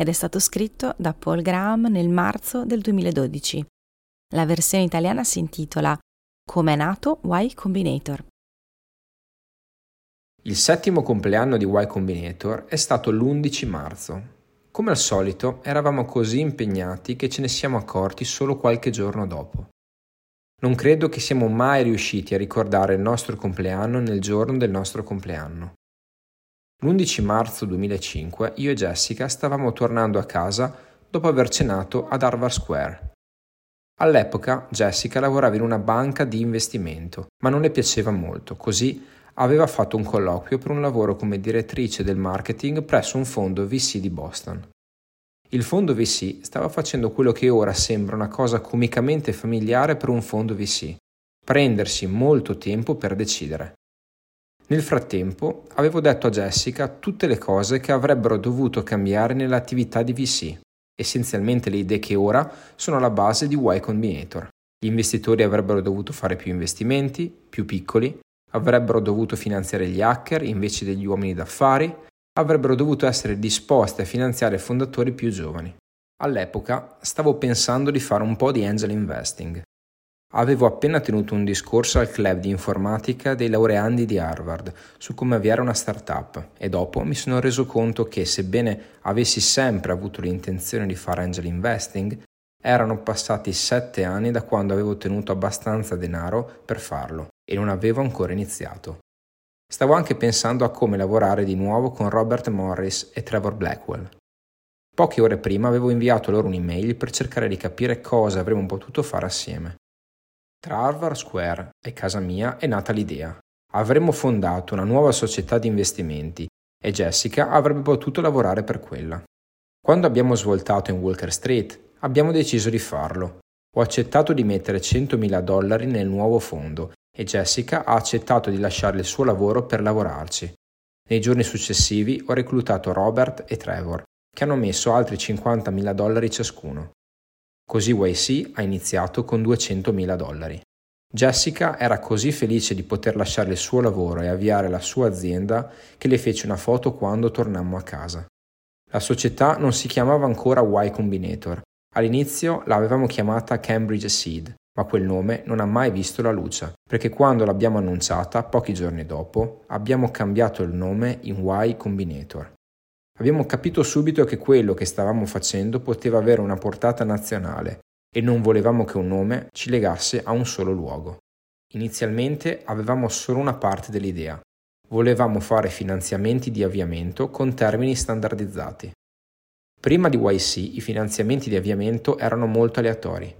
ed è stato scritto da Paul Graham nel marzo del 2012. La versione italiana si intitola Come è nato Y Combinator. Il settimo compleanno di Y Combinator è stato l'11 marzo. Come al solito, eravamo così impegnati che ce ne siamo accorti solo qualche giorno dopo. Non credo che siamo mai riusciti a ricordare il nostro compleanno nel giorno del nostro compleanno. L'11 marzo 2005 io e Jessica stavamo tornando a casa dopo aver cenato ad Harvard Square. All'epoca Jessica lavorava in una banca di investimento, ma non le piaceva molto, così aveva fatto un colloquio per un lavoro come direttrice del marketing presso un fondo VC di Boston. Il fondo VC stava facendo quello che ora sembra una cosa comicamente familiare per un fondo VC, prendersi molto tempo per decidere. Nel frattempo avevo detto a Jessica tutte le cose che avrebbero dovuto cambiare nell'attività di VC, essenzialmente le idee che ora sono alla base di Y Combinator. Gli investitori avrebbero dovuto fare più investimenti, più piccoli, avrebbero dovuto finanziare gli hacker invece degli uomini d'affari, avrebbero dovuto essere disposti a finanziare fondatori più giovani. All'epoca stavo pensando di fare un po' di angel investing, Avevo appena tenuto un discorso al club di informatica dei laureandi di Harvard su come avviare una startup e dopo mi sono reso conto che, sebbene avessi sempre avuto l'intenzione di fare angel investing, erano passati sette anni da quando avevo ottenuto abbastanza denaro per farlo e non avevo ancora iniziato. Stavo anche pensando a come lavorare di nuovo con Robert Morris e Trevor Blackwell. Poche ore prima avevo inviato loro un'email per cercare di capire cosa avremmo potuto fare assieme. Tra Harvard Square e casa mia è nata l'idea. Avremmo fondato una nuova società di investimenti e Jessica avrebbe potuto lavorare per quella. Quando abbiamo svoltato in Walker Street, abbiamo deciso di farlo. Ho accettato di mettere 100.000 dollari nel nuovo fondo e Jessica ha accettato di lasciare il suo lavoro per lavorarci. Nei giorni successivi ho reclutato Robert e Trevor, che hanno messo altri 50.000 dollari ciascuno. Così YC ha iniziato con 200.000 dollari. Jessica era così felice di poter lasciare il suo lavoro e avviare la sua azienda che le fece una foto quando tornammo a casa. La società non si chiamava ancora Y Combinator. All'inizio l'avevamo chiamata Cambridge Seed, ma quel nome non ha mai visto la luce, perché quando l'abbiamo annunciata, pochi giorni dopo, abbiamo cambiato il nome in Y Combinator. Abbiamo capito subito che quello che stavamo facendo poteva avere una portata nazionale e non volevamo che un nome ci legasse a un solo luogo. Inizialmente avevamo solo una parte dell'idea. Volevamo fare finanziamenti di avviamento con termini standardizzati. Prima di YC i finanziamenti di avviamento erano molto aleatori.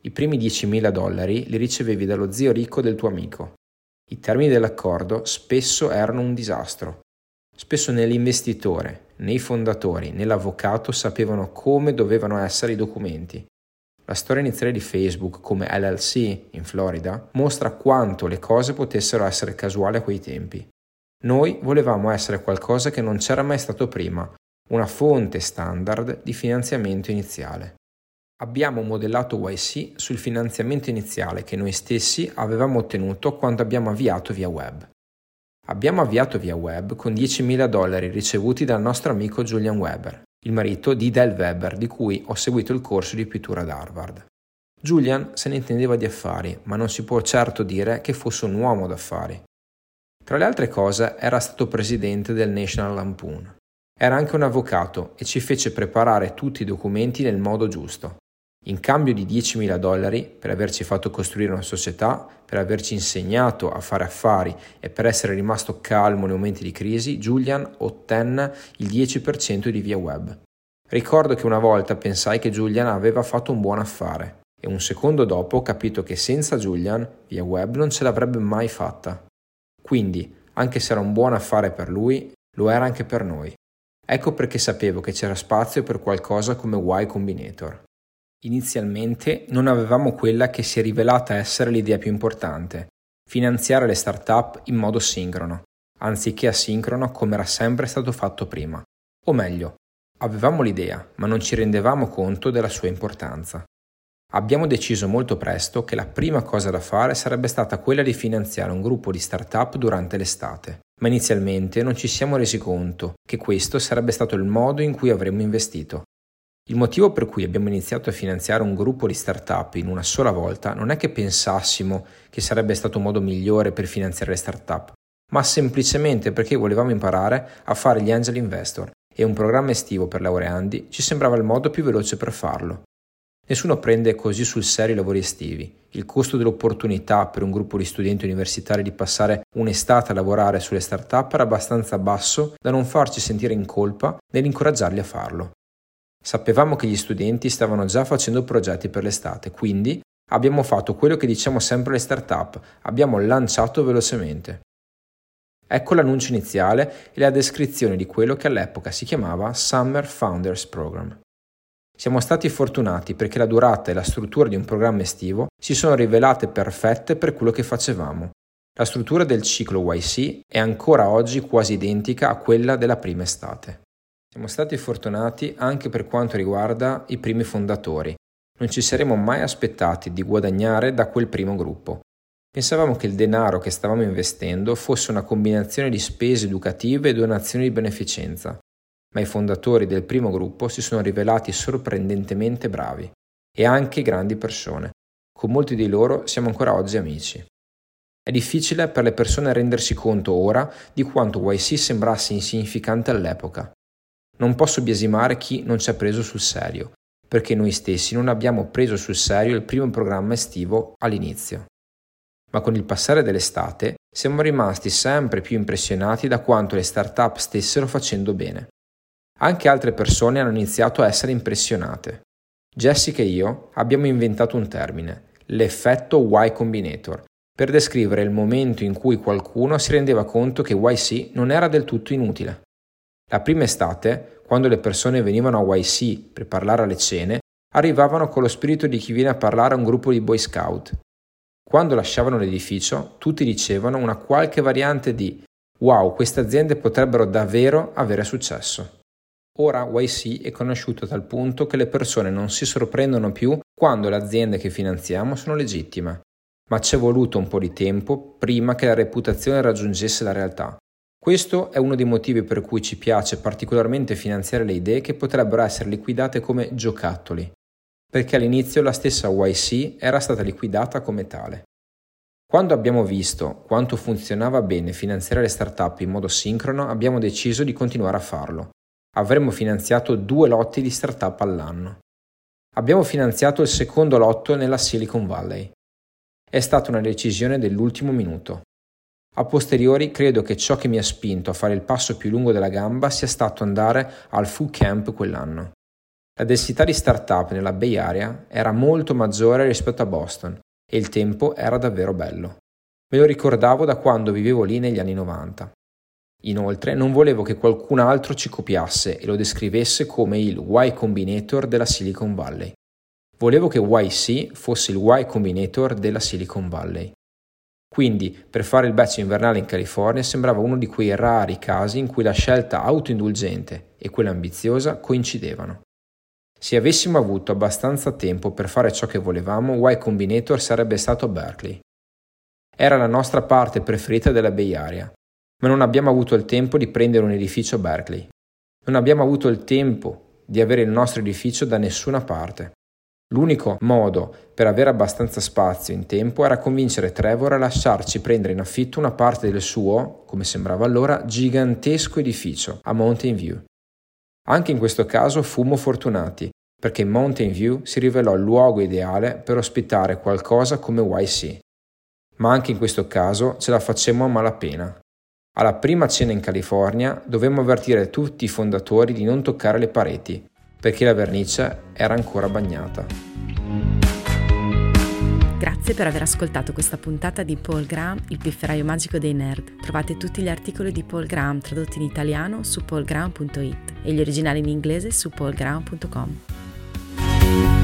I primi 10.000 dollari li ricevevi dallo zio ricco del tuo amico. I termini dell'accordo spesso erano un disastro. Spesso nell'investitore, né i fondatori né l'avvocato sapevano come dovevano essere i documenti. La storia iniziale di Facebook come LLC in Florida mostra quanto le cose potessero essere casuali a quei tempi. Noi volevamo essere qualcosa che non c'era mai stato prima, una fonte standard di finanziamento iniziale. Abbiamo modellato YC sul finanziamento iniziale che noi stessi avevamo ottenuto quando abbiamo avviato via web. Abbiamo avviato via web con 10.000 dollari ricevuti dal nostro amico Julian Weber, il marito di Del Weber, di cui ho seguito il corso di pittura ad Harvard. Julian se ne intendeva di affari, ma non si può certo dire che fosse un uomo d'affari. Tra le altre cose era stato presidente del National Lampoon. Era anche un avvocato e ci fece preparare tutti i documenti nel modo giusto. In cambio di 10.000 dollari per averci fatto costruire una società, per averci insegnato a fare affari e per essere rimasto calmo nei momenti di crisi, Julian ottenne il 10% di via web. Ricordo che una volta pensai che Julian aveva fatto un buon affare e un secondo dopo ho capito che senza Julian via web non ce l'avrebbe mai fatta. Quindi, anche se era un buon affare per lui, lo era anche per noi. Ecco perché sapevo che c'era spazio per qualcosa come Y Combinator. Inizialmente non avevamo quella che si è rivelata essere l'idea più importante, finanziare le start-up in modo sincrono, anziché asincrono come era sempre stato fatto prima. O meglio, avevamo l'idea, ma non ci rendevamo conto della sua importanza. Abbiamo deciso molto presto che la prima cosa da fare sarebbe stata quella di finanziare un gruppo di start-up durante l'estate ma inizialmente non ci siamo resi conto che questo sarebbe stato il modo in cui avremmo investito. Il motivo per cui abbiamo iniziato a finanziare un gruppo di start-up in una sola volta non è che pensassimo che sarebbe stato un modo migliore per finanziare le start-up, ma semplicemente perché volevamo imparare a fare gli angel investor e un programma estivo per laureandi ci sembrava il modo più veloce per farlo. Nessuno prende così sul serio i lavori estivi. Il costo dell'opportunità per un gruppo di studenti universitari di passare un'estate a lavorare sulle start-up era abbastanza basso da non farci sentire in colpa nell'incoraggiarli a farlo. Sapevamo che gli studenti stavano già facendo progetti per l'estate, quindi abbiamo fatto quello che diciamo sempre alle start-up, abbiamo lanciato velocemente. Ecco l'annuncio iniziale e la descrizione di quello che all'epoca si chiamava Summer Founders Program. Siamo stati fortunati perché la durata e la struttura di un programma estivo si sono rivelate perfette per quello che facevamo. La struttura del ciclo YC è ancora oggi quasi identica a quella della prima estate. Siamo stati fortunati anche per quanto riguarda i primi fondatori. Non ci saremmo mai aspettati di guadagnare da quel primo gruppo. Pensavamo che il denaro che stavamo investendo fosse una combinazione di spese educative e donazioni di beneficenza ma i fondatori del primo gruppo si sono rivelati sorprendentemente bravi e anche grandi persone. Con molti di loro siamo ancora oggi amici. È difficile per le persone rendersi conto ora di quanto YC sembrasse insignificante all'epoca. Non posso biasimare chi non ci ha preso sul serio, perché noi stessi non abbiamo preso sul serio il primo programma estivo all'inizio. Ma con il passare dell'estate siamo rimasti sempre più impressionati da quanto le start-up stessero facendo bene. Anche altre persone hanno iniziato a essere impressionate. Jessica e io abbiamo inventato un termine, l'effetto Y Combinator, per descrivere il momento in cui qualcuno si rendeva conto che YC non era del tutto inutile. La prima estate, quando le persone venivano a YC per parlare alle cene, arrivavano con lo spirito di chi viene a parlare a un gruppo di Boy Scout. Quando lasciavano l'edificio, tutti dicevano una qualche variante di Wow, queste aziende potrebbero davvero avere successo. Ora YC è conosciuto a tal punto che le persone non si sorprendono più quando le aziende che finanziamo sono legittime, ma ci è voluto un po' di tempo prima che la reputazione raggiungesse la realtà. Questo è uno dei motivi per cui ci piace particolarmente finanziare le idee che potrebbero essere liquidate come giocattoli, perché all'inizio la stessa YC era stata liquidata come tale. Quando abbiamo visto quanto funzionava bene finanziare le start-up in modo sincrono, abbiamo deciso di continuare a farlo avremmo finanziato due lotti di startup all'anno. Abbiamo finanziato il secondo lotto nella Silicon Valley. È stata una decisione dell'ultimo minuto. A posteriori credo che ciò che mi ha spinto a fare il passo più lungo della gamba sia stato andare al Fu Camp quell'anno. La densità di startup nella Bay Area era molto maggiore rispetto a Boston e il tempo era davvero bello. Me lo ricordavo da quando vivevo lì negli anni 90. Inoltre non volevo che qualcun altro ci copiasse e lo descrivesse come il Y Combinator della Silicon Valley. Volevo che YC fosse il Y Combinator della Silicon Valley. Quindi, per fare il batch invernale in California sembrava uno di quei rari casi in cui la scelta autoindulgente e quella ambiziosa coincidevano. Se avessimo avuto abbastanza tempo per fare ciò che volevamo, Y Combinator sarebbe stato Berkeley. Era la nostra parte preferita della Bay Area ma non abbiamo avuto il tempo di prendere un edificio Berkeley. Non abbiamo avuto il tempo di avere il nostro edificio da nessuna parte. L'unico modo per avere abbastanza spazio in tempo era convincere Trevor a lasciarci prendere in affitto una parte del suo, come sembrava allora, gigantesco edificio a Mountain View. Anche in questo caso fummo fortunati, perché Mountain View si rivelò il luogo ideale per ospitare qualcosa come YC. Ma anche in questo caso ce la facemmo a malapena. Alla prima cena in California dovemmo avvertire tutti i fondatori di non toccare le pareti, perché la vernice era ancora bagnata. Grazie per aver ascoltato questa puntata di Paul Graham, il pifferaio magico dei nerd. Trovate tutti gli articoli di Paul Graham tradotti in italiano su paulgraham.it e gli originali in inglese su paulgraham.com.